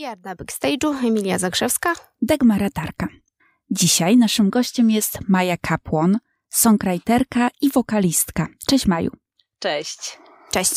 PR na backstage'u Emilia Zagrzewska, Dagmara Tarka. Dzisiaj naszym gościem jest Maja Kapłon, songwriterka i wokalistka. Cześć Maju. Cześć. Cześć.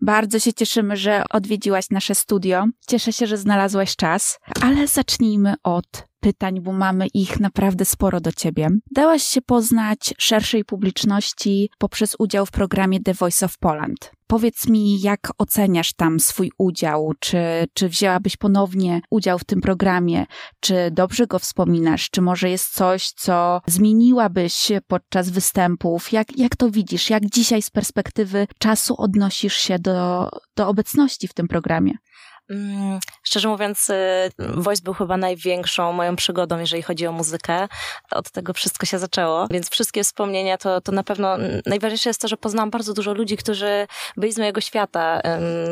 Bardzo się cieszymy, że odwiedziłaś nasze studio. Cieszę się, że znalazłaś czas, ale zacznijmy od pytań, bo mamy ich naprawdę sporo do ciebie. Dałaś się poznać szerszej publiczności poprzez udział w programie The Voice of Poland. Powiedz mi, jak oceniasz tam swój udział? Czy, czy wzięłabyś ponownie udział w tym programie? Czy dobrze go wspominasz? Czy może jest coś, co zmieniłabyś podczas występów? Jak, jak to widzisz? Jak dzisiaj z perspektywy czasu odnosisz się do, do obecności w tym programie? Mm, szczerze mówiąc, y, Voice był chyba największą moją przygodą, jeżeli chodzi o muzykę. Od tego wszystko się zaczęło, więc wszystkie wspomnienia to, to na pewno najważniejsze jest to, że poznałam bardzo dużo ludzi, którzy byli z mojego świata.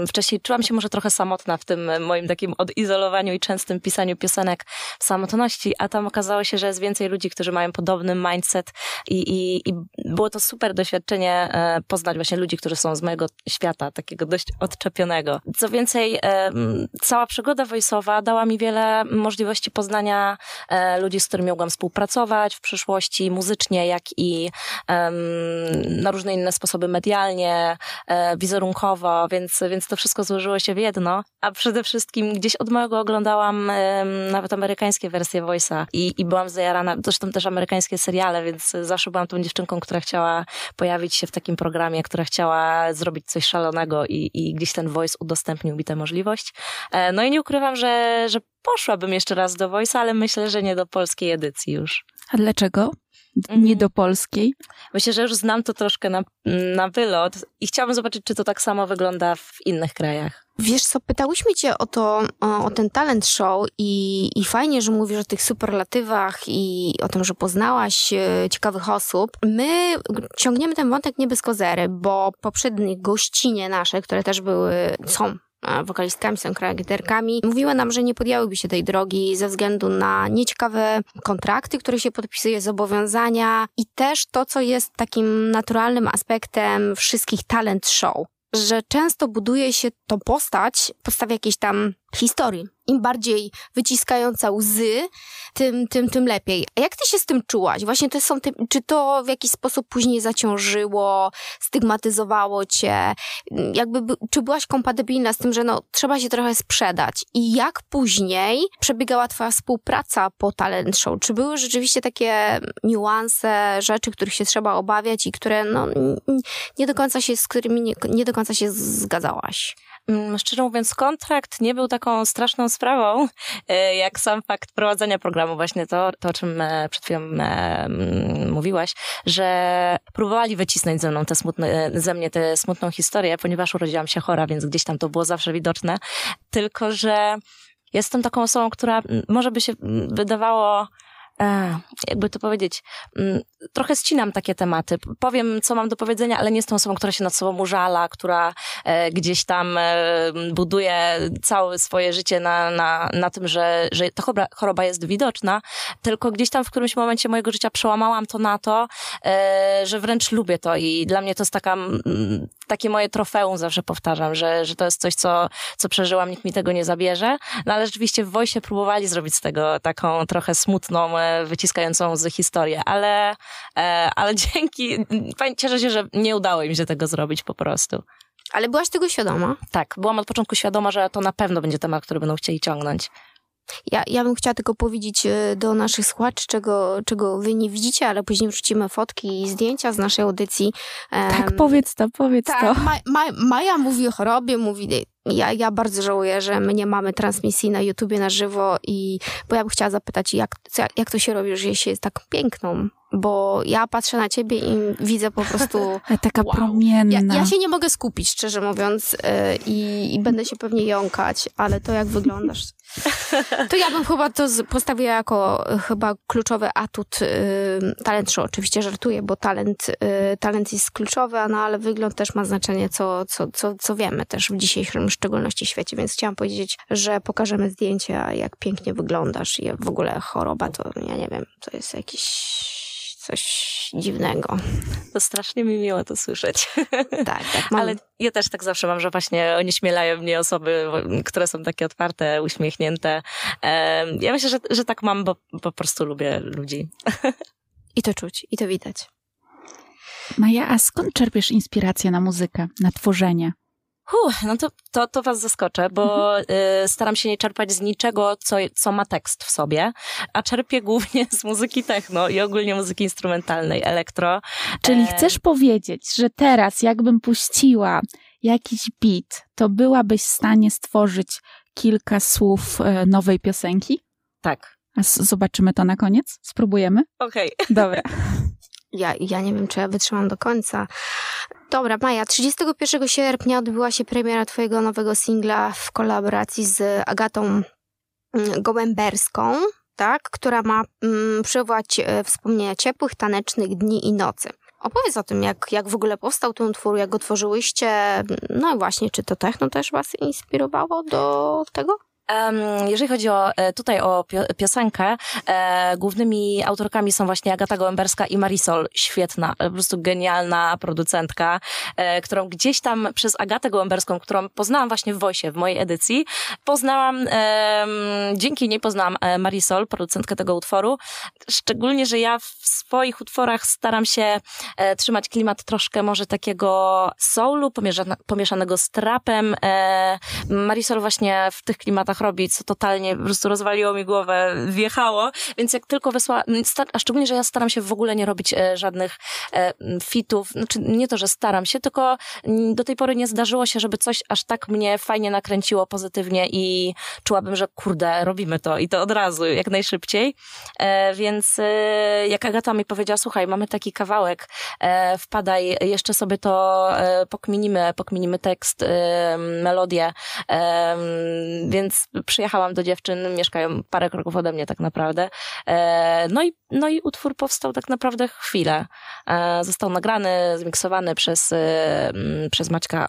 Wcześniej czułam się może trochę samotna w tym moim takim odizolowaniu i częstym pisaniu piosenek w samotności, a tam okazało się, że jest więcej ludzi, którzy mają podobny mindset i, i, i było to super doświadczenie e, poznać właśnie ludzi, którzy są z mojego świata, takiego dość odczepionego. Co więcej, cała przygoda voiceowa dała mi wiele możliwości poznania e, ludzi, z którymi mogłam współpracować w przyszłości, muzycznie, jak i na różne inne sposoby medialnie, e, wizerunkowo, więc, więc to wszystko złożyło się w jedno. A przede wszystkim gdzieś od małego oglądałam nawet amerykańskie wersje voice'a i, i byłam zajarana, zresztą też amerykańskie seriale, więc zawsze byłam tą dziewczynką, która chciała pojawić się w takim programie, która chciała zrobić coś szalonego i, i gdzieś ten voice udostępnił mi tę możliwość. E, no i nie ukrywam, że, że poszłabym jeszcze raz do Voice, ale myślę, że nie do polskiej edycji już. A dlaczego? Mhm. Nie do polskiej? Myślę, że już znam to troszkę na, na wylot i chciałabym zobaczyć, czy to tak samo wygląda w innych krajach. Wiesz co, pytałyśmy cię o to, o ten talent show i, i fajnie, że mówisz o tych superlatywach i o tym, że poznałaś e, ciekawych osób. My ciągniemy ten wątek nie bez kozery, bo poprzednie gościnie nasze, które też były, są wokalistkami, są krajagiterkami, mówiła nam, że nie podjęłyby się tej drogi ze względu na nieciekawe kontrakty, które się podpisuje, zobowiązania i też to, co jest takim naturalnym aspektem wszystkich talent show, że często buduje się tą postać, podstawie jakiejś tam historii. Im bardziej wyciskająca łzy, tym, tym, tym lepiej. A jak ty się z tym czułaś? Właśnie to są te, czy to w jakiś sposób później zaciążyło, stygmatyzowało cię? Jakby, czy byłaś kompatybilna z tym, że no, trzeba się trochę sprzedać? I jak później przebiegała twoja współpraca po talent show? Czy były rzeczywiście takie niuanse, rzeczy, których się trzeba obawiać i które no, nie do końca się, z którymi nie, nie do końca się zgadzałaś? Mm, szczerze mówiąc, kontrakt nie był taką straszną sprawą, e, jak sam fakt prowadzenia programu, właśnie to, to o czym e, przed chwilą e, mówiłaś, że próbowali wycisnąć ze mną te smutne, ze mnie tę smutną historię, ponieważ urodziłam się chora, więc gdzieś tam to było zawsze widoczne. Tylko, że jestem taką osobą, która może by się wydawało, jakby to powiedzieć, mm, trochę ścinam takie tematy. Powiem, co mam do powiedzenia, ale nie jestem osobą, która się nad sobą użala, która e, gdzieś tam e, buduje całe swoje życie na, na, na tym, że, że ta choroba, jest widoczna, tylko gdzieś tam w którymś momencie mojego życia przełamałam to na to, e, że wręcz lubię to i dla mnie to jest taka, takie moje trofeum, zawsze powtarzam, że, że to jest coś, co, co przeżyłam, nikt mi tego nie zabierze. No ale rzeczywiście w Wojsie próbowali zrobić z tego taką trochę smutną, wyciskającą z historię, ale E, ale dzięki, cieszę się, że nie udało im się tego zrobić po prostu. Ale byłaś tego świadoma? Tak, byłam od początku świadoma, że to na pewno będzie temat, który będą chcieli ciągnąć. Ja, ja bym chciała tylko powiedzieć e, do naszych słuchaczy, czego, czego wy nie widzicie, ale później wrzucimy fotki i zdjęcia z naszej audycji. Tak, powiedz to, powiedz tak, to. Ma, Ma, Maja mówi o chorobie, mówi ja, ja bardzo żałuję, że my nie mamy transmisji na YouTubie na żywo i bo ja bym chciała zapytać, jak, jak to się robi, że się jest tak piękną bo ja patrzę na ciebie i widzę po prostu. Taka wow. promienna. Ja, ja, się nie mogę skupić, szczerze mówiąc, yy, i, i, będę się pewnie jąkać, ale to jak wyglądasz. To ja bym chyba to postawiła jako chyba kluczowy atut yy, talent show. Oczywiście żartuję, bo talent, yy, talent jest kluczowy, no ale wygląd też ma znaczenie, co, co, co, co wiemy też w dzisiejszym szczególności świecie, więc chciałam powiedzieć, że pokażemy zdjęcia, jak pięknie wyglądasz i w ogóle choroba, to ja nie wiem, to jest jakiś coś dziwnego. To strasznie mi miło to słyszeć. Tak, tak. Mam... Ale ja też tak zawsze mam, że właśnie onieśmielają mnie osoby, które są takie otwarte, uśmiechnięte. Ja myślę, że, że tak mam, bo po prostu lubię ludzi. I to czuć, i to widać. Maja, a skąd czerpiesz inspirację na muzykę, na tworzenie? Huh, no to, to, to was zaskoczę, bo mhm. y, staram się nie czerpać z niczego, co, co ma tekst w sobie, a czerpię głównie z muzyki techno i ogólnie muzyki instrumentalnej, elektro. Czyli e... chcesz powiedzieć, że teraz jakbym puściła jakiś beat, to byłabyś w stanie stworzyć kilka słów e, nowej piosenki? Tak. A zobaczymy to na koniec? Spróbujemy? Okej. Okay. Dobra. Ja, ja nie wiem, czy ja wytrzymam do końca. Dobra, Maja, 31 sierpnia odbyła się premiera twojego nowego singla w kolaboracji z Agatą mm, Gołęberską, tak, która ma mm, przywołać e, wspomnienia ciepłych, tanecznych dni i nocy. Opowiedz o tym, jak, jak w ogóle powstał ten utwór, jak go tworzyłyście, no i właśnie, czy to techno też was inspirowało do tego? Jeżeli chodzi o, e, tutaj o piosenkę, e, głównymi autorkami są właśnie Agata Gołęberska i Marisol. Świetna, po prostu genialna producentka, e, którą gdzieś tam przez Agatę Gołęberską, którą poznałam właśnie w Wojsie, w mojej edycji, poznałam, dzięki niej poznałam Marisol, producentkę tego utworu. Szczególnie, że ja w swoich utworach staram się trzymać klimat troszkę może takiego soulu, pomieszanego z trapem. Marisol właśnie w tych klimatach robić, co totalnie po prostu rozwaliło mi głowę, wjechało, więc jak tylko wysłała, a szczególnie, że ja staram się w ogóle nie robić e, żadnych e, fitów, znaczy nie to, że staram się, tylko do tej pory nie zdarzyło się, żeby coś aż tak mnie fajnie nakręciło pozytywnie i czułabym, że kurde, robimy to i to od razu, jak najszybciej, e, więc jak Agata mi powiedziała, słuchaj, mamy taki kawałek, wpadaj, jeszcze sobie to pokminimy, pokminimy tekst, melodię, więc przyjechałam do dziewczyn, mieszkają parę kroków ode mnie tak naprawdę. E, no i, no i utwór powstał tak naprawdę chwilę. E, został nagrany, zmiksowany przez, mm, przez Maćka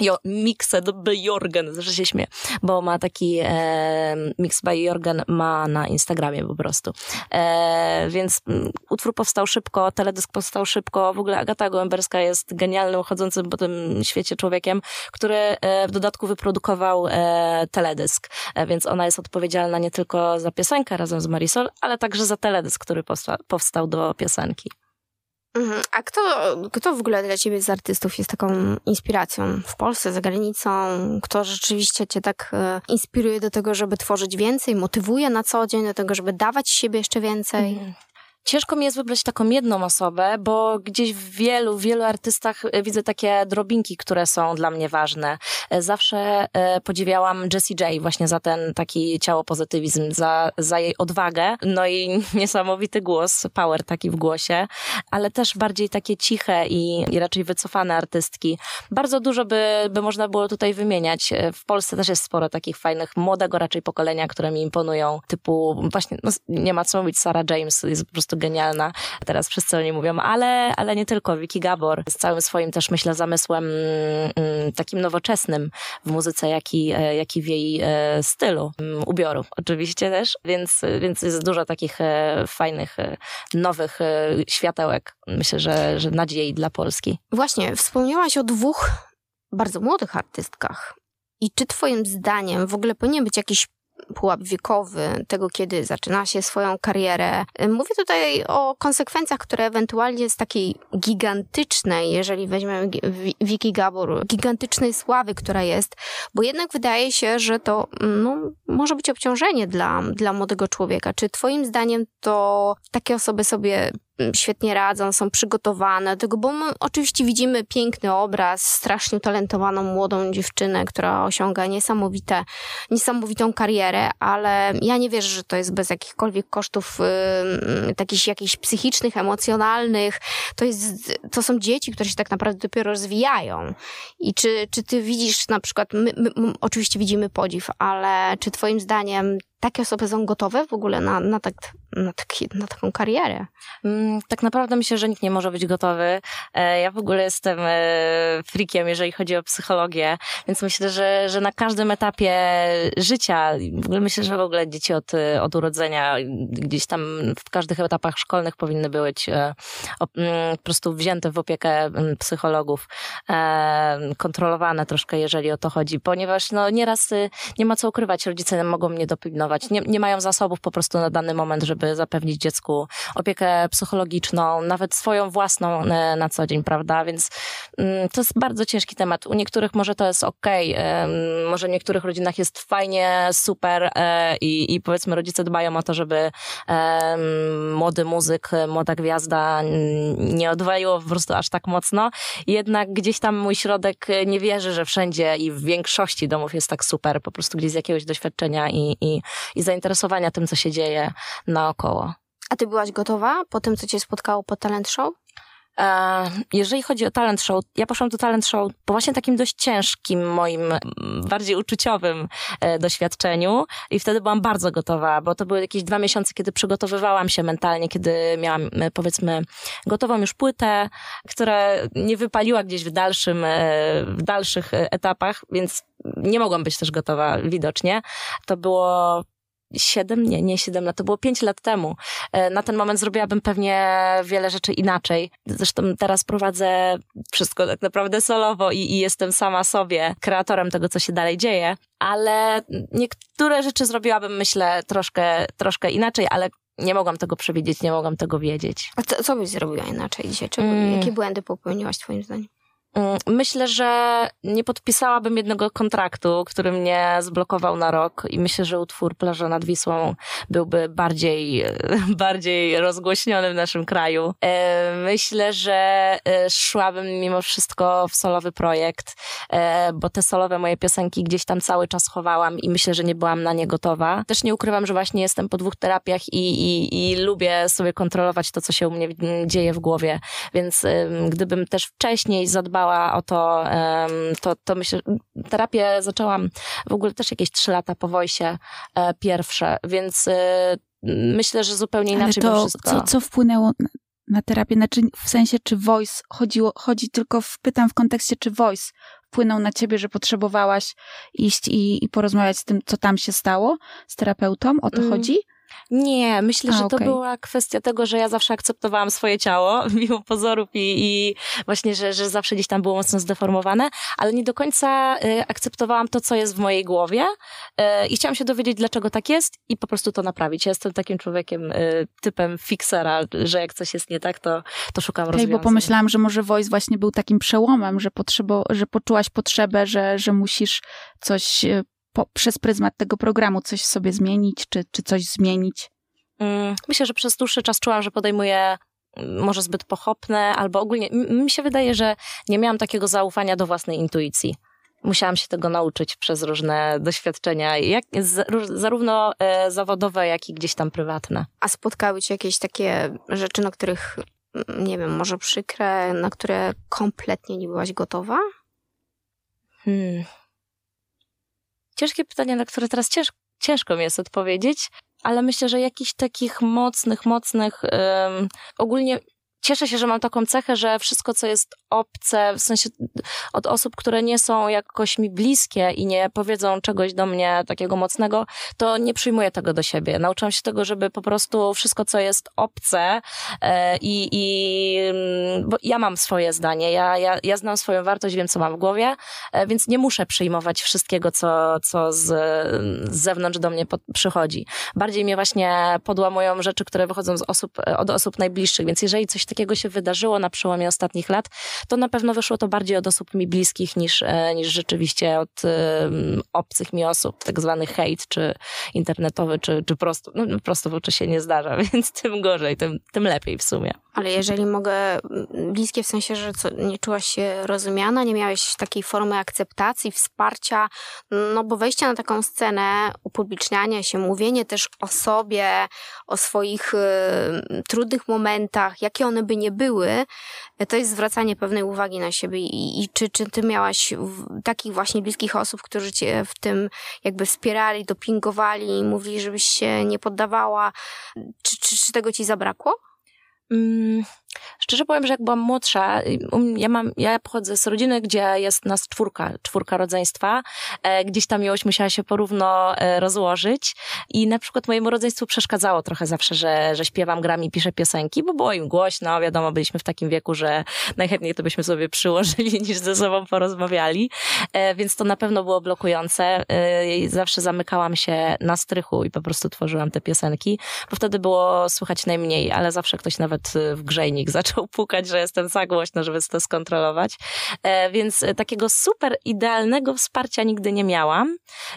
Jo, Mixed by Jorgen, że się śmie, bo ma taki e, Mix by Jorgen ma na Instagramie po prostu. E, więc m, mm, utwór powstał szybko, teledysk powstał szybko. W ogóle Agata Gołęberska jest genialnym, chodzącym po tym świecie człowiekiem, który e, w dodatku wyprodukował e, teledysk. E, więc ona jest odpowiedzialna nie tylko za piosenkę razem z Marisol, ale także za teledysk, który powsta powstał do piosenki. Mhm. A kto, kto w ogóle dla ciebie z artystów jest taką inspiracją w Polsce, za granicą? Kto rzeczywiście cię tak e, inspiruje do tego, żeby tworzyć więcej, motywuje na co dzień do tego, żeby dawać siebie jeszcze więcej? Mhm. Ciężko mi jest wybrać taką jedną osobę, bo gdzieś w wielu, wielu artystach e, widzę takie drobinki, które są dla mnie ważne. E, zawsze e, podziwiałam Jessie J właśnie za ten taki ciało pozytywizm, za, za jej odwagę, no i niesamowity głos, power taki w głosie, ale też bardziej takie ciche i, i raczej wycofane artystki. Bardzo dużo by, by można było tutaj wymieniać. W Polsce też jest sporo takich fajnych, młodego raczej pokolenia, które mi imponują, typu właśnie, no, nie ma co mówić, Sarah James jest po prostu prostu genialna. Teraz wszyscy o niej mówią, ale, ale nie tylko. Vicky Gabor z całym swoim też, myślę, zamysłem mm, takim nowoczesnym w muzyce, jak i, e, jak i w jej e, stylu mm, ubioru oczywiście też, więc, więc jest dużo takich e, fajnych, nowych światełek. Myślę, że, że nadziei dla Polski. Właśnie, wspomniałaś o dwóch bardzo młodych artystkach. I czy Twoim zdaniem w ogóle powinien być jakiś pułap wiekowy, tego kiedy zaczyna się swoją karierę. Mówię tutaj o konsekwencjach, które ewentualnie z takiej gigantycznej, jeżeli weźmiemy Wiki Gabor, gigantycznej sławy, która jest, bo jednak wydaje się, że to no, może być obciążenie dla, dla młodego człowieka. Czy twoim zdaniem to takie osoby sobie świetnie radzą, są przygotowane do tego, bo my oczywiście widzimy piękny obraz, strasznie talentowaną młodą dziewczynę, która osiąga niesamowite, niesamowitą karierę, ale ja nie wierzę, że to jest bez jakichkolwiek kosztów yy, takich jakichś psychicznych, emocjonalnych. To, jest, to są dzieci, które się tak naprawdę dopiero rozwijają. I czy, czy ty widzisz na przykład, my, my, my oczywiście widzimy podziw, ale czy twoim zdaniem takie osoby są gotowe w ogóle na, na, tak, na, taki, na taką karierę? Mm, tak naprawdę myślę, że nikt nie może być gotowy. E, ja w ogóle jestem e, freakiem, jeżeli chodzi o psychologię, więc myślę, że, że na każdym etapie życia, w ogóle myślę, że w ogóle dzieci od, od urodzenia, gdzieś tam w każdych etapach szkolnych powinny być mm, po prostu wzięte w opiekę mm, psychologów, kontrolowane troszkę, jeżeli o to chodzi, ponieważ no, nieraz y, nie ma co ukrywać, rodzice mogą mnie dopilnować, nie, nie mają zasobów po prostu na dany moment, żeby zapewnić dziecku opiekę psychologiczną, nawet swoją własną e, na co dzień, prawda? Więc mm, to jest bardzo ciężki temat. U niektórych może to jest ok, może w niektórych rodzinach jest fajnie, super e, i, i powiedzmy rodzice dbają o to, żeby młody muzyk, młoda gwiazda nie odwaliło po prostu aż tak mocno. Jednak gdzieś tam mój środek nie wierzy, że wszędzie i w większości domów jest tak super, po prostu gdzieś z jakiegoś doświadczenia i, i, i zainteresowania tym, co się dzieje naokoło. A ty byłaś gotowa po tym, co cię spotkało po talent show? E, jeżeli chodzi o talent show, ja poszłam do talent show po właśnie takim dość ciężkim, moim bardziej uczuciowym e, doświadczeniu i wtedy byłam bardzo gotowa, bo to były jakieś dwa miesiące, kiedy przygotowywałam się mentalnie, kiedy miałam e, powiedzmy gotową już płytę, która nie wypaliła gdzieś w dalszym, w dalszych etapach, więc nie mogłam być też gotowa widocznie. To było siedem, nie, nie siedem lat, to było pięć lat temu. E, na ten moment zrobiłabym pewnie wiele rzeczy inaczej. Zresztą teraz prowadzę wszystko tak naprawdę solowo i, i jestem sama sobie kreatorem tego, co się dalej dzieje, ale niektóre rzeczy zrobiłabym, myślę, troszkę, troszkę inaczej, ale nie mogłam tego przewidzieć, nie mogłam tego wiedzieć. A co, co byś zrobiła inaczej dzisiaj? Czy, mm. Jakie błędy popełniłaś twoim zdaniem? Mm, myślę, że nie podpisałabym jednego kontraktu, który mnie zblokował na rok i myślę, że utwór Plaża nad Wisłą byłby bardziej, bardziej rozgłośniony w naszym kraju. E, myślę, że e, szłabym mimo wszystko w solowy projekt, e, bo te solowe moje piosenki gdzieś tam cały czas chowałam i myślę, że nie byłam na nie gotowa. Też nie ukrywam, że właśnie jestem po dwóch terapiach i, i, i lubię sobie kontrolować to, co się u mnie dzieje w głowie, więc gdybym też wcześniej zadbała o to, to, to myślę, terapię zaczęłam w ogóle też jakieś trzy lata po wojsie e, pierwsze, więc e, myślę, że zupełnie inaczej Ale to, wszystko. Co, co wpłynęło na terapię? Znaczy, w sensie, czy voice chodziło, chodzi tylko, w, pytam w kontekście, czy voice wpłynął na ciebie, że potrzebowałaś iść i, i porozmawiać z tym, co tam się stało, z terapeutą? O to mm. chodzi? Nie, myślę, A, że to była kwestia tego, że ja zawsze akceptowałam swoje ciało, mimo pozorów i, i właśnie, że, że zawsze gdzieś tam było mocno zdeformowane, ale nie do końca y, akceptowałam to, co jest w mojej głowie y, i chciałam się dowiedzieć, dlaczego tak jest i po prostu to naprawić. Ja jestem takim człowiekiem, y, typem fixera, że jak coś jest nie tak, to, to szukam okay, rozwiązań. bo pomyślałam, że może Voice właśnie był takim przełomem, że, potrzebo, że poczułaś potrzebę, że, że musisz coś y, po, przez pryzmat tego programu coś sobie zmienić, czy, czy coś zmienić? Mm, myślę, że przez dłuższy czas czułam, że podejmuję mm, może zbyt pochopne, albo ogólnie mi się wydaje, że nie miałam takiego zaufania do własnej intuicji. Musiałam się tego nauczyć przez różne doświadczenia, jak, zarówno e, zawodowe, jak i gdzieś tam prywatne. A spotkały cię jakieś takie rzeczy, na których, mm, nie wiem, może przykre, na które kompletnie nie byłaś gotowa? Hmm. Ciężkie pytanie, na które teraz cięż, ciężko mi jest odpowiedzieć, ale myślę, że jakichś takich mocnych, mocnych, um, ogólnie cieszę się, że mam taką cechę, że wszystko, co jest obce, w sensie od osób, które nie są jakoś mi bliskie i nie powiedzą czegoś do mnie takiego mocnego, to nie przyjmuję tego do siebie. Nauczyłam się tego, żeby po prostu wszystko, co jest obce e, i, i mm, bo ja mam swoje zdanie, ja, ja, ja znam swoją wartość, wiem, co mam w głowie, e, więc nie muszę przyjmować wszystkiego, co, co z, z zewnątrz do mnie przychodzi. Bardziej mnie właśnie podłamują rzeczy, które wychodzą z osób, od osób najbliższych, więc jeżeli coś takiego się wydarzyło na przełomie ostatnich lat, to na pewno wyszło to bardziej od osób mi bliskich niż, e, niż rzeczywiście od um, obcych mi osób, tak zwany hejt, czy internetowy, czy, czy prosto, no, prosto w oczy się nie zdarza, więc tym gorzej, tym, tym lepiej w sumie. Ale jeżeli mogę, bliskie w sensie, że co, nie czułaś się rozumiana, nie miałeś takiej formy akceptacji, wsparcia, no bo wejście na taką scenę, upublicznianie się, mówienie też o sobie, o swoich y, trudnych momentach, jakie one by nie były, to jest zwracanie pewnej uwagi na siebie. I, i czy, czy ty miałaś takich właśnie bliskich osób, którzy cię w tym jakby wspierali, dopingowali, mówili, żebyś się nie poddawała? Czy, czy, czy tego ci zabrakło? Mm, szczerze powiem, że jak byłam młodsza, ja, mam, ja pochodzę z rodziny, gdzie jest nas czwórka, czwórka rodzeństwa. E, gdzieś ta miłość musiała się porówno e, rozłożyć i na przykład mojemu rodzeństwu przeszkadzało trochę zawsze, że, że śpiewam, gram i piszę piosenki, bo było im głośno, wiadomo, byliśmy w takim wieku, że najchętniej to byśmy sobie przyłożyli niż ze sobą porozmawiali, e, więc to na pewno było blokujące. Zawsze zamykałam się na strychu i po prostu tworzyłam te piosenki, bo wtedy było słychać najmniej, ale zawsze ktoś nawet w grzejnik zaczął pukać, że jestem za głośno, żeby to skontrolować. E, więc takiego super idealnego wsparcia nigdy nie miałam.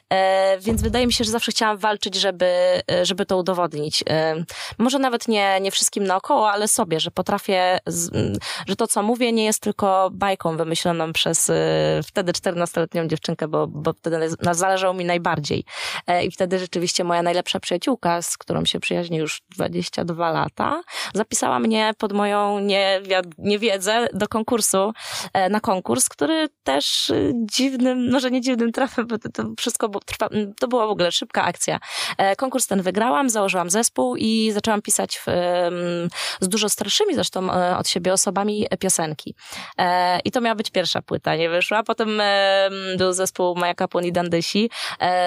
E, więc wydaje mi się, że zawsze chciałam walczyć, żeby, e, żeby to udowodnić. Może nawet nie, nie wszystkim naokoło, ale sobie, że potrafię, że to, co mówię, nie jest tylko bajką wymyśloną przez wtedy 14-letnią dziewczynkę, bo, bo wtedy zależało mi najbardziej. I wtedy rzeczywiście moja najlepsza przyjaciółka, z którą się przyjaźnię już 22 lata, zapisała mnie pod moją niewiedzę do konkursu, e, na konkurs, który też y, dziwnym, może nie dziwnym trafem, bo to, wszystko trwa, to była w ogóle szybka akcja. E, konkurs ten wygrałam, założyłam zespół i zaczęłam pisać w, z dużo starszymi zresztą e, od siebie osobami piosenki. I to miała być pierwsza płyta, nie wyszła. Potem był zespół Maja Kapłon i Dandysi.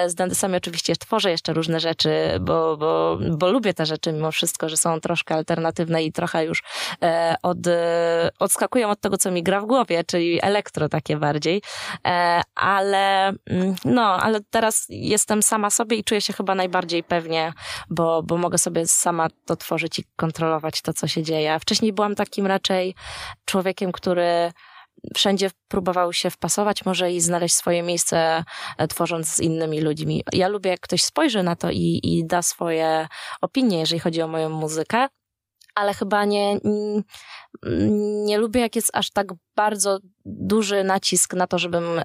Z Dandysami oczywiście tworzę jeszcze różne rzeczy, bo, bo, bo lubię te rzeczy mimo wszystko, że są troszkę alternatywne i trochę już e, od, e, odskakują od tego, co mi gra w głowie, czyli elektro takie bardziej. E, ale mm, no, ale teraz jestem sama sobie i czuję się chyba najbardziej pewnie, bo, bo mogę sobie sama to tworzyć i kontrolować to, co się dzieje. Wcześniej byłam takim raczej człowiekiem, który wszędzie próbował się wpasować może i znaleźć swoje miejsce, tworząc z innymi ludźmi. Ja lubię, jak ktoś spojrzy na to i, i da swoje opinie, jeżeli chodzi o moją muzykę ale chyba nie, nie lubię, jak jest aż tak bardzo duży nacisk na to, żebym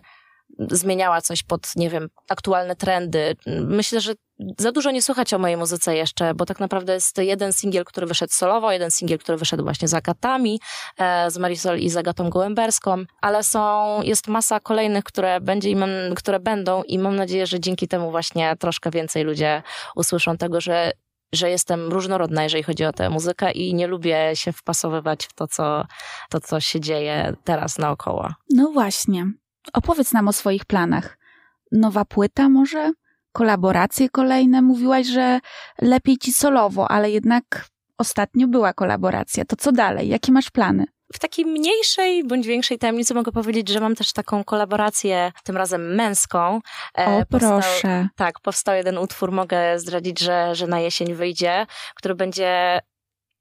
zmieniała coś pod, nie wiem, aktualne trendy. Myślę, że za dużo nie słychać o mojej muzyce jeszcze, bo tak naprawdę jest jeden singiel, który wyszedł solowo, jeden singiel, który wyszedł właśnie z Agatami, e, z Marisol i z Agatą Gołęberską, ale są, jest masa kolejnych, które, będzie i mam, które będą i mam nadzieję, że dzięki temu właśnie troszkę więcej ludzie usłyszą tego, że że jestem różnorodna, jeżeli chodzi o tę muzykę i nie lubię się wpasowywać w to, co, to, co się dzieje teraz naokoło. No właśnie. Opowiedz nam o swoich planach. Nowa płyta może? Kolaboracje kolejne? Mówiłaś, że lepiej ci solowo, ale jednak ostatnio była kolaboracja. To co dalej? Jakie masz plany? W takiej mniejszej bądź większej tajemnicy mogę powiedzieć, że mam też taką kolaborację, tym razem męską. E, o, powstał, proszę. Tak, powstał jeden utwór, mogę zdradzić, że, że na jesień wyjdzie, który będzie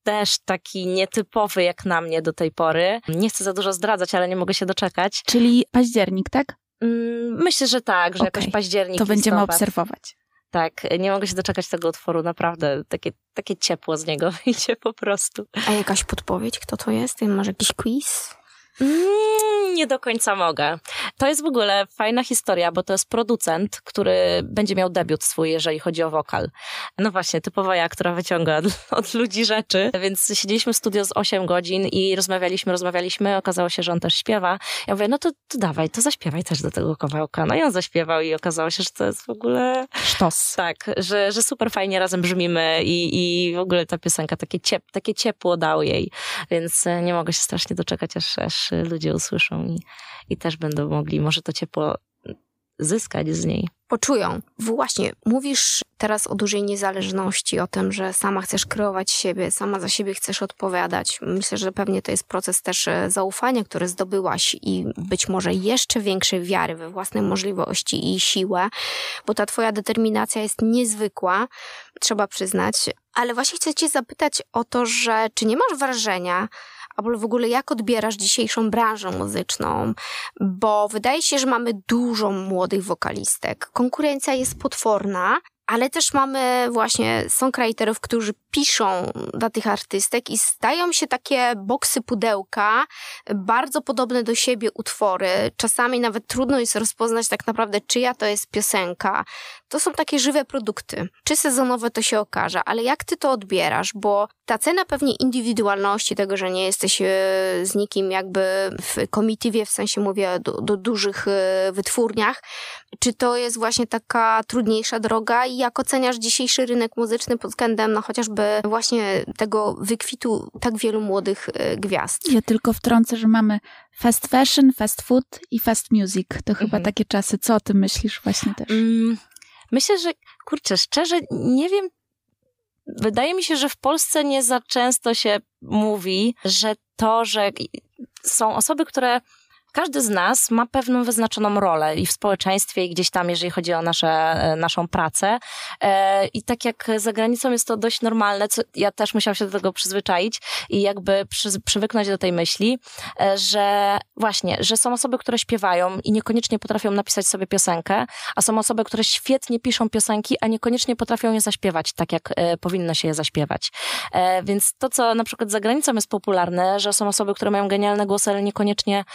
też taki nietypowy jak na mnie do tej pory. Nie chcę za dużo zdradzać, ale nie mogę się doczekać. Czyli październik, tak? Mm, myślę, że tak, że okay. jakoś październik. To będziemy obserwować. Tak, nie mogę się doczekać tego utworu, naprawdę. Takie, takie ciepło z niego wyjdzie po prostu. A jakaś podpowiedź, kto to jest? Może jakiś quiz? Mm, nie do końca mogę. To jest w ogóle fajna historia, bo to jest producent, który będzie miał debiut swój, jeżeli chodzi o wokal. No właśnie, typowa ja, która wyciąga od, od ludzi rzeczy. Więc siedzieliśmy w studio z 8 godzin i rozmawialiśmy, rozmawialiśmy. Okazało się, że on też śpiewa. Ja mówię, no to, to dawaj, to zaśpiewaj też do tego kawałka. No i on zaśpiewał i okazało się, że to jest w ogóle... Sztos. Tak, że, że super fajnie razem brzmimy i, i w ogóle ta piosenka takie, ciep, takie ciepło dał jej. Więc nie mogę się strasznie doczekać, aż, aż ludzie usłyszą i, i też będą mogli może to ciepło zyskać z niej. Poczują. Właśnie, mówisz teraz o dużej niezależności, o tym, że sama chcesz kreować siebie, sama za siebie chcesz odpowiadać. Myślę, że pewnie to jest proces też e, zaufania, który zdobyłaś i być może jeszcze większej wiary we własne możliwości i siłę, bo ta twoja determinacja jest niezwykła, trzeba przyznać. Ale właśnie chcę cię zapytać o to, że czy nie masz wrażenia, albo w ogóle jak odbierasz dzisiejszą branżę muzyczną, bo wydaje się, że mamy dużo młodych wokalistek. Konkurencja jest potworna, ale też mamy właśnie songwriterów, którzy piszą dla tych artystek i stają się takie boksy pudełka, bardzo podobne do siebie utwory. Czasami nawet trudno jest rozpoznać tak naprawdę, czyja to jest piosenka. To są takie żywe produkty. Czy sezonowe to się okaże, ale jak ty to odbierasz? Bo ta cena pewnie indywidualności, tego, że nie jesteś e, z nikim jakby w komitywie, w sensie mówię do, do dużych e, wytwórniach, czy to jest właśnie taka trudniejsza droga jak oceniasz dzisiejszy rynek muzyczny pod względem no chociażby właśnie tego wykwitu tak wielu młodych e, gwiazd? Ja tylko wtrącę, że mamy fast fashion, fast food i fast music. To chyba mhm. takie czasy. Co o tym myślisz właśnie też? Mm, myślę, że kurczę, szczerze nie wiem, wydaje mi się, że w Polsce nie za często się mówi, że to, że są osoby, które każdy z nas ma pewną wyznaczoną rolę i w społeczeństwie, i gdzieś tam, jeżeli chodzi o nasze, e, naszą pracę. E, I tak jak za granicą jest to dość normalne, ja też musiałam się do tego przyzwyczaić i jakby przy, przywyknąć do tej myśli, e, że właśnie, że są osoby, które śpiewają i niekoniecznie potrafią napisać sobie piosenkę, a są osoby, które świetnie piszą piosenki, a niekoniecznie potrafią je zaśpiewać tak, jak powinno się je zaśpiewać. Więc to, co na przykład za granicą jest popularne, że są osoby, które mają genialne głosy, ale niekoniecznie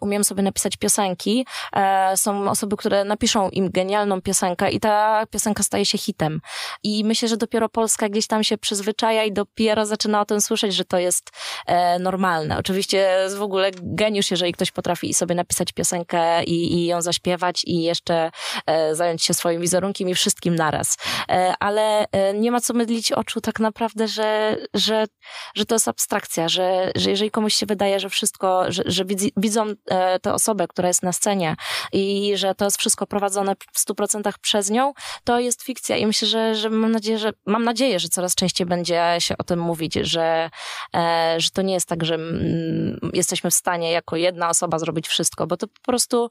umiem sobie napisać piosenki. E, są osoby, które napiszą im genialną piosenkę i ta piosenka staje się hitem. I myślę, że dopiero Polska gdzieś tam się przyzwyczaja i dopiero zaczyna o tym słyszeć, że to jest e, normalne. Oczywiście jest w ogóle geniusz, jeżeli ktoś potrafi sobie napisać piosenkę i, i ją zaśpiewać i jeszcze e, zająć się swoim wizerunkiem i wszystkim naraz. Ale nie ma co mydlić oczu tak naprawdę, że, że, że to jest abstrakcja, że, że jeżeli komuś się wydaje, że wszystko, że, że widzą tę osobę, która jest na scenie i że to jest wszystko prowadzone w stu procentach przez nią, to jest fikcja i myślę, że, że mam nadzieję, że mam nadzieję, że coraz częściej będzie się o tym mówić, że, e, że to nie jest tak, że jesteśmy w stanie jako jedna osoba zrobić wszystko, bo to po prostu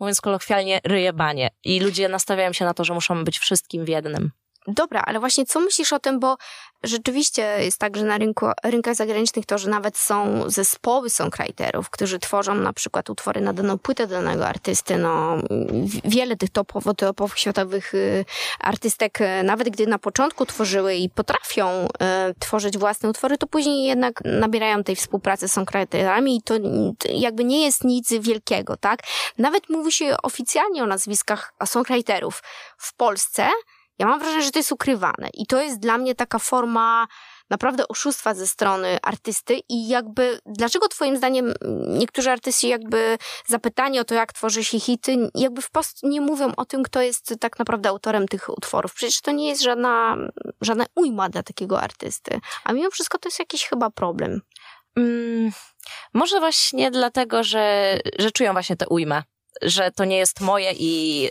mówiąc kolokwialnie, ryjebanie. I ludzie nastawiają się na to, że muszą być wszystkim w jednym. Dobra, ale właśnie co myślisz o tym, bo rzeczywiście jest tak, że na rynku, rynkach zagranicznych to, że nawet są zespoły songwriterów, którzy tworzą na przykład utwory na daną płytę danego artysty, no wiele tych topowo, topowych światowych y, artystek, y, nawet gdy na początku tworzyły i potrafią y, tworzyć własne utwory, to później jednak nabierają tej współpracy z songwriterami i to jakby nie jest nic wielkiego, tak? Nawet mówi się oficjalnie o nazwiskach songwriterów w Polsce, ja mam wrażenie, że to jest ukrywane i to jest dla mnie taka forma naprawdę oszustwa ze strony artysty i jakby dlaczego twoim zdaniem niektórzy artyści jakby zapytani o to, jak tworzy się hity, jakby wprost nie mówią o tym, kto jest tak naprawdę autorem tych utworów. Przecież to nie jest żadna, żadna ujma dla takiego artysty, a mimo wszystko to jest jakiś chyba problem. Mm, może właśnie dlatego, że, że czują właśnie tę ujmę że to nie jest moje i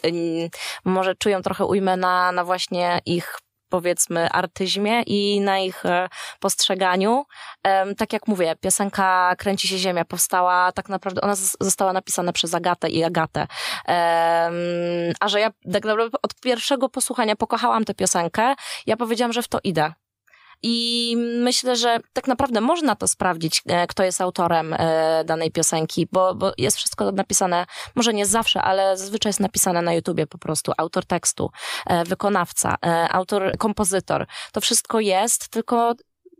może czują trochę ujmę na, na właśnie ich powiedzmy artyzmie i na ich e, postrzeganiu. Tak jak mówię, piosenka Kręci się ziemia powstała, tak naprawdę ona została napisana przez Agatę i Agatę. A że ja tak naprawdę od pierwszego posłuchania pokochałam tę piosenkę, ja powiedziałam, że w to idę. I myślę, że tak naprawdę można to sprawdzić, e, kto jest autorem e, danej piosenki, bo, bo jest wszystko napisane, może nie zawsze, ale zazwyczaj jest napisane na YouTubie po prostu. Autor tekstu, e, wykonawca, autor, kompozytor. To wszystko jest, tylko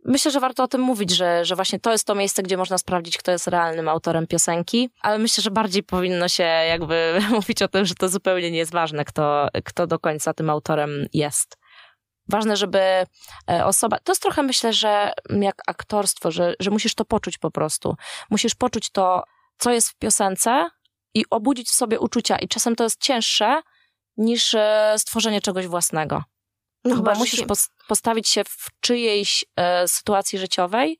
myślę, że warto o tym mówić, że, że właśnie to jest to miejsce, gdzie można sprawdzić, kto jest realnym autorem piosenki, ale myślę, że bardziej powinno się jakby mówić o tym, że to zupełnie nie jest ważne, kto, kto do końca tym autorem jest. Ważne, żeby e, osoba. To jest trochę myślę, że jak aktorstwo, że, że musisz to poczuć po prostu. Musisz poczuć to, co jest w piosence i obudzić w sobie uczucia. I czasem to jest cięższe niż e, stworzenie czegoś własnego. No, Bo musisz postawić się w czyjejś e, sytuacji życiowej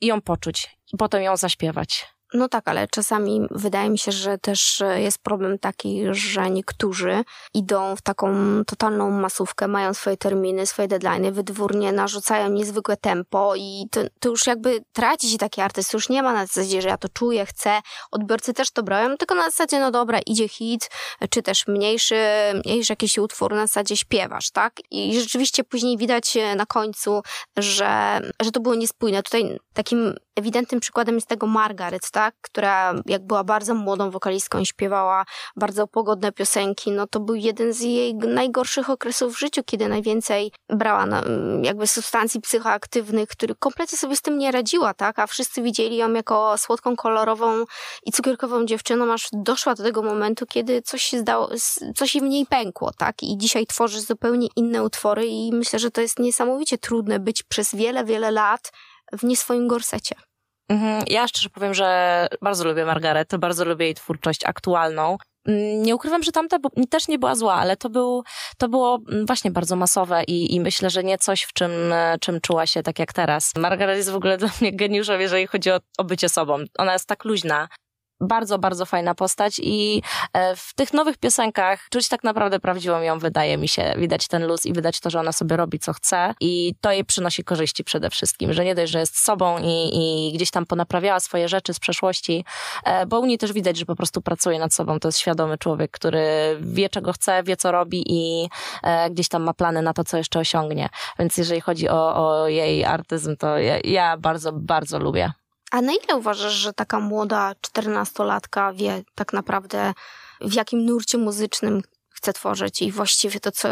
i ją poczuć, i potem ją zaśpiewać. No tak, ale czasami wydaje mi się, że też jest problem taki, że niektórzy idą w taką totalną masówkę, mają swoje terminy, swoje deadlines, wydwórnie narzucają niezwykłe tempo i to, to już jakby traci się taki artyst, już nie ma na zasadzie, że ja to czuję, chcę, odbiorcy też to brają, tylko na zasadzie, no dobra, idzie hit, czy też mniejszy, mniejszy jakiś utwór, na zasadzie śpiewasz, tak? I rzeczywiście później widać na końcu, że, że to było niespójne. Tutaj takim ewidentnym przykładem jest tego Margaret, tak? która jak była bardzo młodą wokalistką i śpiewała bardzo pogodne piosenki, no to był jeden z jej najgorszych okresów w życiu, kiedy najwięcej brała na, jakby substancji psychoaktywnych, który kompletnie sobie z tym nie radziła, tak? A wszyscy widzieli ją jako słodką, kolorową i cukierkową dziewczyną, aż doszła do tego momentu, kiedy coś się zdało, coś pękło, tak? I dzisiaj tworzy zupełnie inne utwory i myślę, że to jest niesamowicie trudne być przez wiele, wiele lat w nie swoim gorsecie. Mhm. Ja szczerze powiem, że bardzo lubię Margaret, bardzo lubię jej twórczość aktualną. Mm, nie ukrywam, że tamta też nie była zła, ale to, był, to było mm, właśnie bardzo masowe i, i myślę, że nie coś, w czym, czym czuła się tak jak teraz. Margaret jest w ogóle dla mnie geniuszem, jeżeli chodzi o, o bycie sobą. Ona jest tak luźna, bardzo, bardzo fajna postać i e, w tych nowych piosenkach czuć tak naprawdę prawdziwą ją, wydaje mi się. Widać ten luz i widać to, że ona sobie robi co chce i to jej przynosi korzyści przede wszystkim, że nie dość, że jest sobą i, i gdzieś tam ponaprawiała swoje rzeczy z przeszłości, e, bo u niej też widać, że po prostu pracuje nad sobą. To jest świadomy człowiek, który wie, czego chce, wie, co robi i e, gdzieś tam ma plany na to, co jeszcze osiągnie. Więc jeżeli chodzi o, o jej artyzm, to ja, ja bardzo, bardzo lubię. A na ile uważasz, że taka młoda czternastolatka wie tak naprawdę w jakim nurcie muzycznym chce tworzyć i właściwie to, co...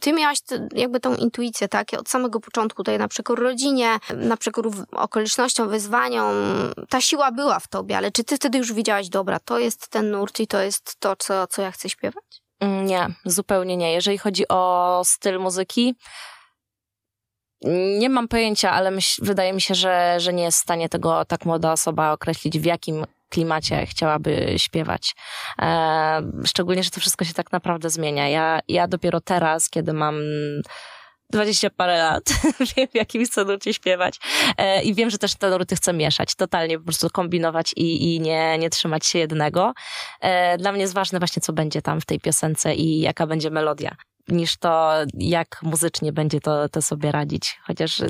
Ty miałaś jakby tą intuicję, tak? Od samego początku tutaj na przekór rodzinie, na przekór okolicznościom, wyzwaniom. Ta siła była w tobie, ale czy ty wtedy już widziałaś, dobra, to jest ten nurt i to jest to, co, co ja chcę śpiewać? Nie, zupełnie nie. Jeżeli chodzi o styl muzyki, nie mam pojęcia, ale myśl, wydaje mi się, że, że nie jest w stanie tego tak młoda osoba określić, w jakim klimacie chciałaby śpiewać. E, szczególnie, że to wszystko się tak naprawdę zmienia. Ja, ja dopiero teraz, kiedy mam dwadzieścia parę lat, wiem w jakim chcę nucie śpiewać e, i wiem, że też te nuty chcę mieszać, totalnie po prostu kombinować i, i nie, nie trzymać się jednego. E, dla mnie jest ważne właśnie, co będzie tam w tej piosence i jaka będzie melodia niż to, jak muzycznie będzie to, to sobie radzić. Chociaż,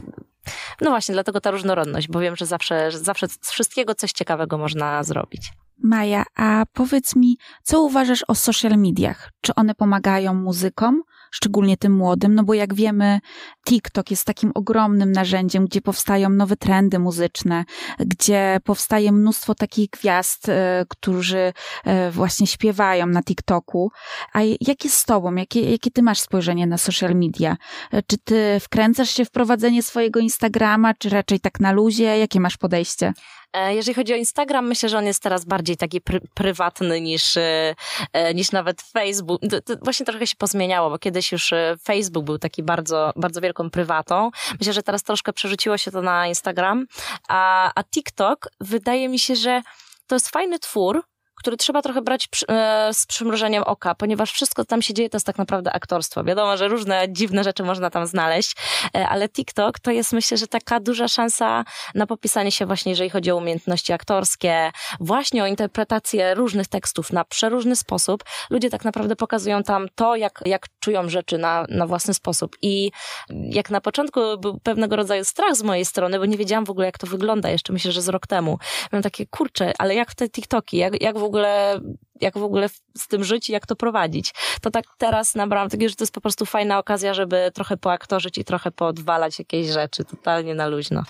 no właśnie, dlatego ta różnorodność, bo wiem, że zawsze, że zawsze z wszystkiego coś ciekawego można zrobić. Maja, a powiedz mi, co uważasz o social mediach? Czy one pomagają muzykom? Szczególnie tym młodym, no bo jak wiemy, TikTok jest takim ogromnym narzędziem, gdzie powstają nowe trendy muzyczne, gdzie powstaje mnóstwo takich gwiazd, e, którzy e, właśnie śpiewają na TikToku. A jak jest z tobą? Jakie, jakie ty masz spojrzenie na social media? E, czy ty wkręcasz się w prowadzenie swojego Instagrama, czy raczej tak na luzie? Jakie masz podejście? E, jeżeli chodzi o Instagram, myślę, że on jest teraz bardziej taki pr prywatny niż, e, e, niż nawet Facebook. To, to właśnie trochę się pozmieniało, bo kiedyś już Facebook był taki bardzo, bardzo wielką prywatą. Myślę, że teraz troszkę przerzuciło się to na Instagram, a, a TikTok wydaje mi się, że to jest fajny twór, który trzeba trochę brać przy, e, z przymrużeniem oka, ponieważ wszystko, co tam się dzieje, to jest tak naprawdę aktorstwo. Wiadomo, że różne dziwne rzeczy można tam znaleźć, e, ale TikTok to jest myślę, że taka duża szansa na popisanie się właśnie, jeżeli chodzi o umiejętności aktorskie, właśnie o interpretację różnych tekstów na przeróżny sposób. Ludzie tak naprawdę pokazują tam to, jak, jak czują rzeczy na, na własny sposób. I jak na początku był pewnego rodzaju strach z mojej strony, bo nie wiedziałam w ogóle, jak to wygląda jeszcze, myślę, że z rok temu. Miałam takie, kurczę, ale jak te TikToki, jak, jak w ogóle, jak w ogóle z tym żyć i jak to prowadzić. To tak teraz nabrałam takie, że to jest po prostu fajna okazja, żeby trochę poaktorzyć i trochę poodwalać jakieś rzeczy, totalnie na luźno.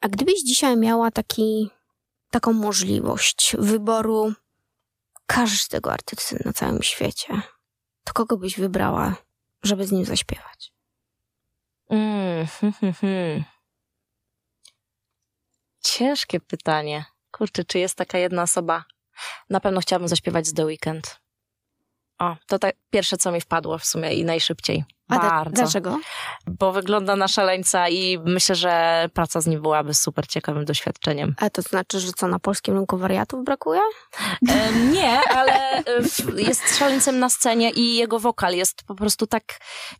A gdybyś dzisiaj miała taki, taką możliwość wyboru każdego artysty na całym świecie, to kogo byś wybrała, żeby z nim zaśpiewać? Mm, hmm, hmm, hmm. Ciężkie pytanie. Kurczę, czy jest taka jedna osoba, na pewno chciałabym zaśpiewać z The Weeknd. O, to tak pierwsze, co mi wpadło w sumie i najszybciej. A Bardzo. dlaczego? Bo wygląda na szaleńca i myślę, że praca z nim byłaby super ciekawym doświadczeniem. A to znaczy, że co, na polskim rynku wariatów brakuje? E, nie, ale e, jest szaleńcem na scenie i jego wokal jest po prostu tak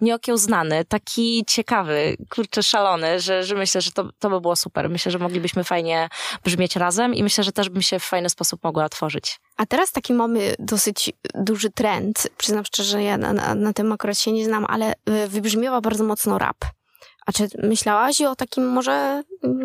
nieokiełznany, taki ciekawy, kurczę, szalony, że, że myślę, że to, to by było super. Myślę, że moglibyśmy fajnie brzmieć razem i myślę, że też bym się w fajny sposób mogła otworzyć. A teraz taki mamy dosyć duży trend. Przyznam szczerze, ja na, na, na tym akurat się nie znam, ale wybrzmiewa bardzo mocno rap. A czy myślałaś o takim może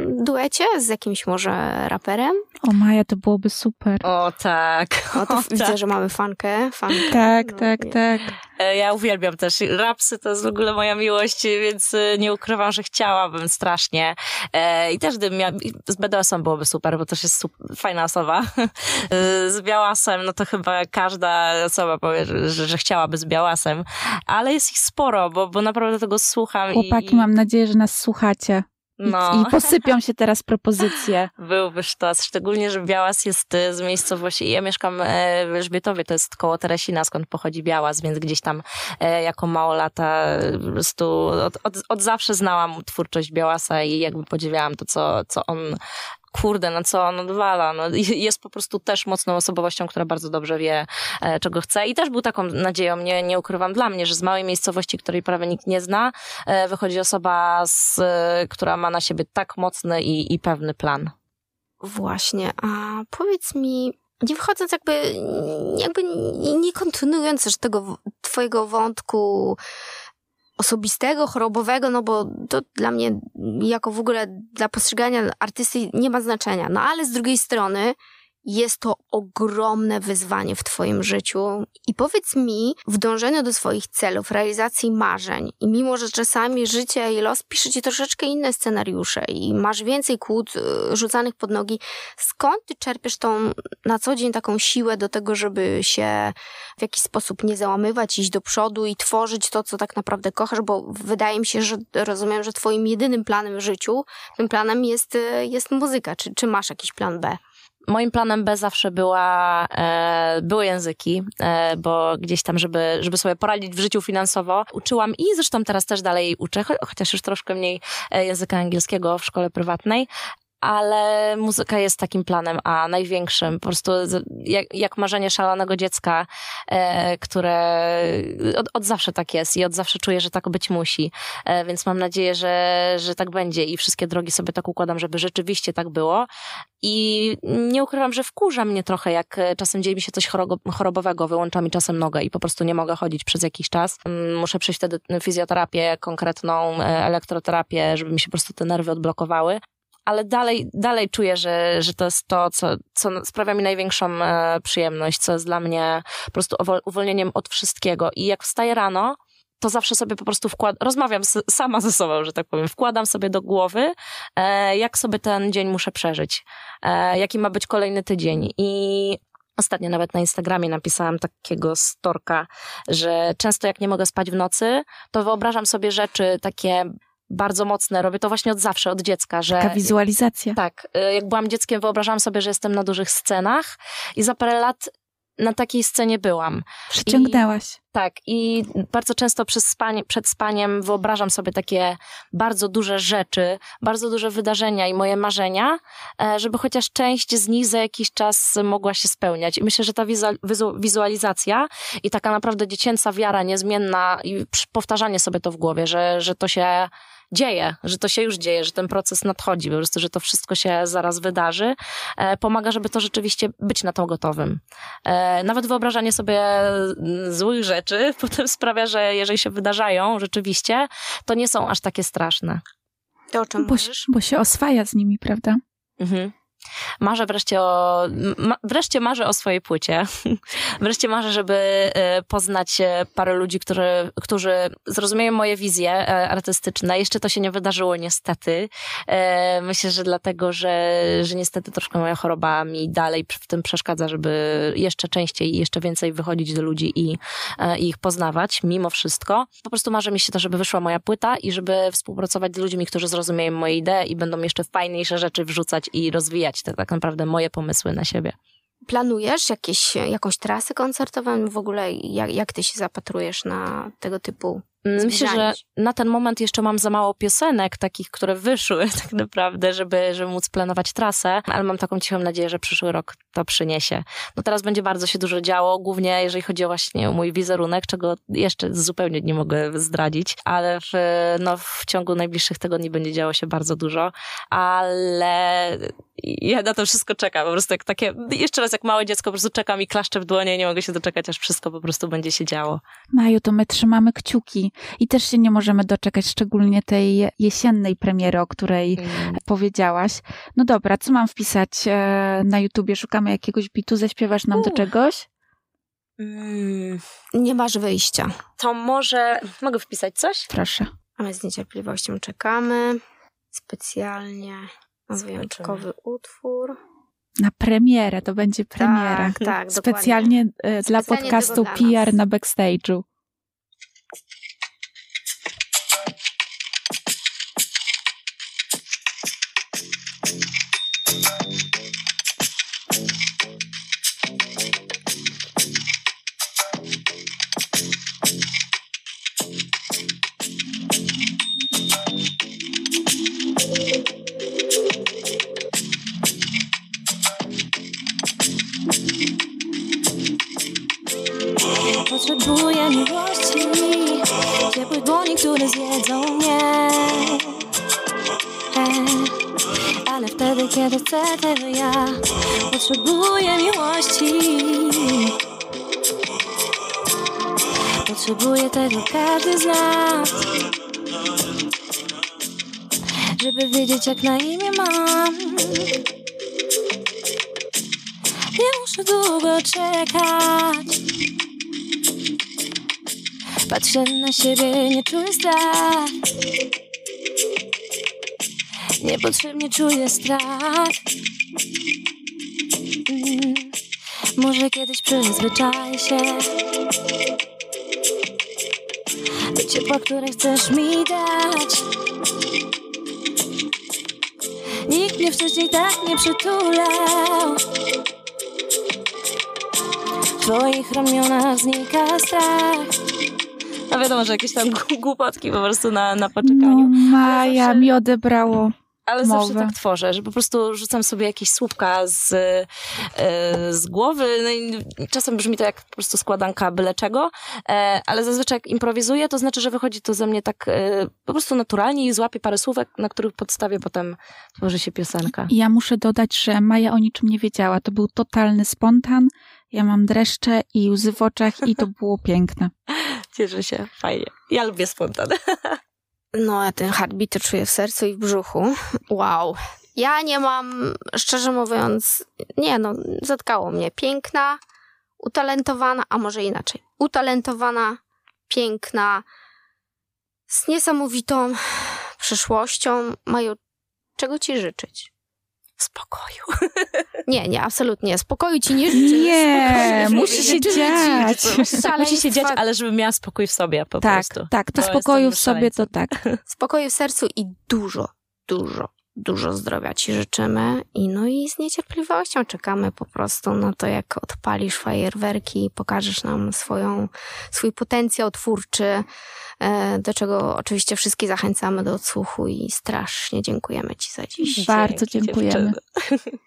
duecie z jakimś może raperem? O Maja, to byłoby super. O tak. O, to o, widzę, tak. że mamy fankę. fankę. Tak, No, tak, nie. tak. E, Ja uwielbiam też. Rapsy to jest w ogóle moja miłość, więc e, nie ukrywam, że chciałabym strasznie. E, I też gdybym miała, z BDS-em byłoby super, bo też jest sup- fajna osoba. Z Białasem, no to chyba każda osoba powie, że, że chciałaby z Białasem. Ale jest ich sporo, bo, bo naprawdę tego słucham. Chłopaki, i, mam nadzieję, że nas słuchacie. I, No. I posypią się teraz propozycje. Byłby sztos, szczególnie, że Białas jest e, z miejscowości, ja mieszkam e, w Elżbietowie, to jest koło Teresina, skąd pochodzi Białas, więc gdzieś tam e, jako mało lata e, po prostu od, od, od zawsze znałam twórczość Białasa i jakby podziwiałam to, co, co on kurde, na co on odwala. No, i jest po prostu też mocną osobowością, która bardzo dobrze wie, e, czego chce. I też był taką nadzieją, nie, nie ukrywam dla mnie, że z małej miejscowości, której prawie nikt nie zna, e, wychodzi osoba, z, e, która ma na siebie tak mocny i, i pewny plan. Właśnie, a powiedz mi, nie wchodząc jakby, jakby nie- kontynuując też tego twojego wątku osobistego, chorobowego, no bo to dla mnie jako w ogóle dla postrzegania artysty nie ma znaczenia. No ale z drugiej strony jest to ogromne wyzwanie w Twoim życiu. I powiedz mi, w dążeniu do swoich celów, realizacji marzeń, i mimo, że czasami życie i los pisze Ci troszeczkę inne scenariusze i masz więcej kłód y, rzucanych pod nogi, skąd Ty czerpiesz tą na co dzień taką siłę do tego, żeby się w jakiś sposób nie załamywać, iść do przodu i tworzyć to, co tak naprawdę kochasz, bo wydaje mi się, że rozumiem, że Twoim jedynym planem w życiu, tym planem jest, y, jest muzyka. Czy, czy masz jakiś plan B? Moim planem B zawsze była, e, były języki, e, bo gdzieś tam, żeby, żeby sobie poradzić w życiu finansowo, uczyłam i zresztą teraz też dalej uczę, cho- chociaż już troszkę mniej e, języka angielskiego w szkole prywatnej. Ale muzyka jest takim planem A, największym. Po prostu jak, jak marzenie szalonego dziecka, e, które od, od zawsze tak jest i od zawsze czuję, że tak być musi. E, więc mam nadzieję, że, że tak będzie i wszystkie drogi sobie tak układam, żeby rzeczywiście tak było. I nie ukrywam, że wkurza mnie trochę, jak e, czasem dzieje mi się coś chorobowego, wyłącza mi czasem nogę i po prostu nie mogę chodzić przez jakiś czas. Mm, Muszę przejść wtedy fizjoterapię konkretną, e, elektroterapię, żeby mi się po prostu te nerwy odblokowały. Ale dalej, dalej czuję, że, że to jest to, co, co sprawia mi największą e, przyjemność, co jest dla mnie po prostu uwol- uwolnieniem od wszystkiego. I jak wstaję rano, to zawsze sobie po prostu wkładam, rozmawiam s- sama ze sobą, że tak powiem, wkładam sobie do głowy, e, jak sobie ten dzień muszę przeżyć, e, jaki ma być kolejny tydzień. I ostatnio nawet na Instagramie napisałam takiego storka, że często jak nie mogę spać w nocy, to wyobrażam sobie rzeczy takie bardzo mocne, robię to właśnie od zawsze, od dziecka, że... Taka wizualizacja. Tak, y, jak byłam dzieckiem, wyobrażałam sobie, że jestem na dużych scenach i za parę lat na takiej scenie byłam. Przyciągnęłaś. Tak, i bardzo często spanie, przed spaniem wyobrażam sobie takie bardzo duże rzeczy, bardzo duże wydarzenia i moje marzenia, e, żeby chociaż część z nich za jakiś czas mogła się spełniać. I myślę, że ta wizu- wizu- wizualizacja i taka naprawdę dziecięca wiara niezmienna i powtarzanie sobie to w głowie, że, że to się dzieje, że to się już dzieje, że ten proces nadchodzi, po prostu, że to wszystko się zaraz wydarzy, e, pomaga, żeby to rzeczywiście być na to gotowym. E, Nawet wyobrażanie sobie mm, złych rzeczy potem sprawia, że jeżeli się wydarzają rzeczywiście, to nie są aż takie straszne. To o czym Bo, bo się oswaja z nimi, prawda? Mhm. Marzę wreszcie o, ma, wreszcie marzę o swojej płycie. wreszcie marzę, żeby e, poznać e, parę ludzi, którzy, którzy zrozumieją moje wizje e, artystyczne. Jeszcze to się nie wydarzyło niestety. Myślę, że dlatego, że, że niestety troszkę moja choroba mi dalej w tym przeszkadza, żeby jeszcze częściej i jeszcze więcej wychodzić do ludzi i, i ich poznawać, mimo wszystko. Po prostu marzy mi się to, żeby wyszła moja płyta i żeby współpracować z ludźmi, którzy zrozumieją moje idee i będą jeszcze fajniejsze rzeczy wrzucać i rozwijać te tak naprawdę moje pomysły na siebie. Planujesz jakieś, jakąś trasę koncertową? W ogóle jak, jak ty się zapatrujesz na tego typu Myślę, zbliżanie że na ten moment jeszcze mam za mało piosenek, takich, które wyszły tak naprawdę, żeby, żeby móc planować trasę, ale mam taką cichą nadzieję, że przyszły rok to przyniesie. No teraz będzie bardzo się dużo działo, głównie jeżeli chodzi o właśnie o mój wizerunek, czego jeszcze zupełnie nie mogę zdradzić, ale w, no, w ciągu najbliższych tygodni będzie działo się bardzo dużo, ale ja na to wszystko czekam, po prostu jak takie, jeszcze raz jak małe dziecko, po prostu czekam i klaszczę w dłonie i nie mogę się doczekać, aż wszystko po prostu będzie się działo. Maju, to my trzymamy kciuki. I też się nie możemy doczekać, szczególnie tej jesiennej premiery, o której Mm. powiedziałaś. No dobra, co mam wpisać e, na YouTubie? Szukamy jakiegoś bitu, zaśpiewasz nam do U. czegoś? Mm, Nie masz wyjścia. to może mogę wpisać coś? Proszę. A my z niecierpliwością czekamy. Specjalnie na wyjątkowy utwór. Na premierę, to będzie premiera. Tak, tak, Specjalnie e, dla Specjalnie podcastu dla PR na backstage'u. Ale wtedy, kiedy chcę tego ja Potrzebuję miłości. Potrzebuję tego każdy z nas Żeby wiedzieć jak na imię mam. Nie muszę długo czekać. Patrzę na siebie, nie czuję strach Niepotrzebnie czuję strach. Mm, Może kiedyś przyzwyczaj się. Do ciepła, które chcesz mi dać. Nikt mnie wcześniej tak nie przytulał. W twoich ramionach znika strach. A wiadomo, że jakieś tam głupotki po prostu na, na No, poczekaniu. Maja zawsze- mi odebrało. Ale zawsze mowę. tak tworzę, że po prostu rzucam sobie jakieś słówka z, e, z głowy. No i czasem brzmi to jak po prostu składanka byle czego, e, ale zazwyczaj jak improwizuję, to znaczy, że wychodzi to ze mnie tak e, po prostu naturalnie i złapię parę słówek, na których podstawie potem tworzy się piosenka. Ja muszę dodać, że Maja o niczym nie wiedziała. To był totalny spontan. Ja mam dreszcze i łzy w oczach i to było piękne. Cieszę się, fajnie. Ja lubię spontan. No, ja ten heartbeat czuję w sercu i w brzuchu. Wow. Ja nie mam, szczerze mówiąc, nie no, zatkało mnie. Piękna, utalentowana, a może inaczej. Utalentowana, piękna, z niesamowitą przyszłością. Mają czego ci życzyć? Spokoju. Nie, nie, absolutnie. Spokoju ci nie życzę. Nie, Spokoju musi nie się dziać. Musi się dziać, ale żeby miała spokój w sobie po Tak, prostu. tak, to To spokoju w sobie to tak. Spokoju w sercu i dużo, dużo, dużo zdrowia ci życzymy. I no i z niecierpliwością czekamy po prostu na to, jak odpalisz fajerwerki i pokażesz nam swoją, swój potencjał twórczy, e, do czego oczywiście wszystkich zachęcamy do odsłuchu i strasznie dziękujemy ci za dziś. Bardzo Dzięki, dziękujemy. dziewczyny.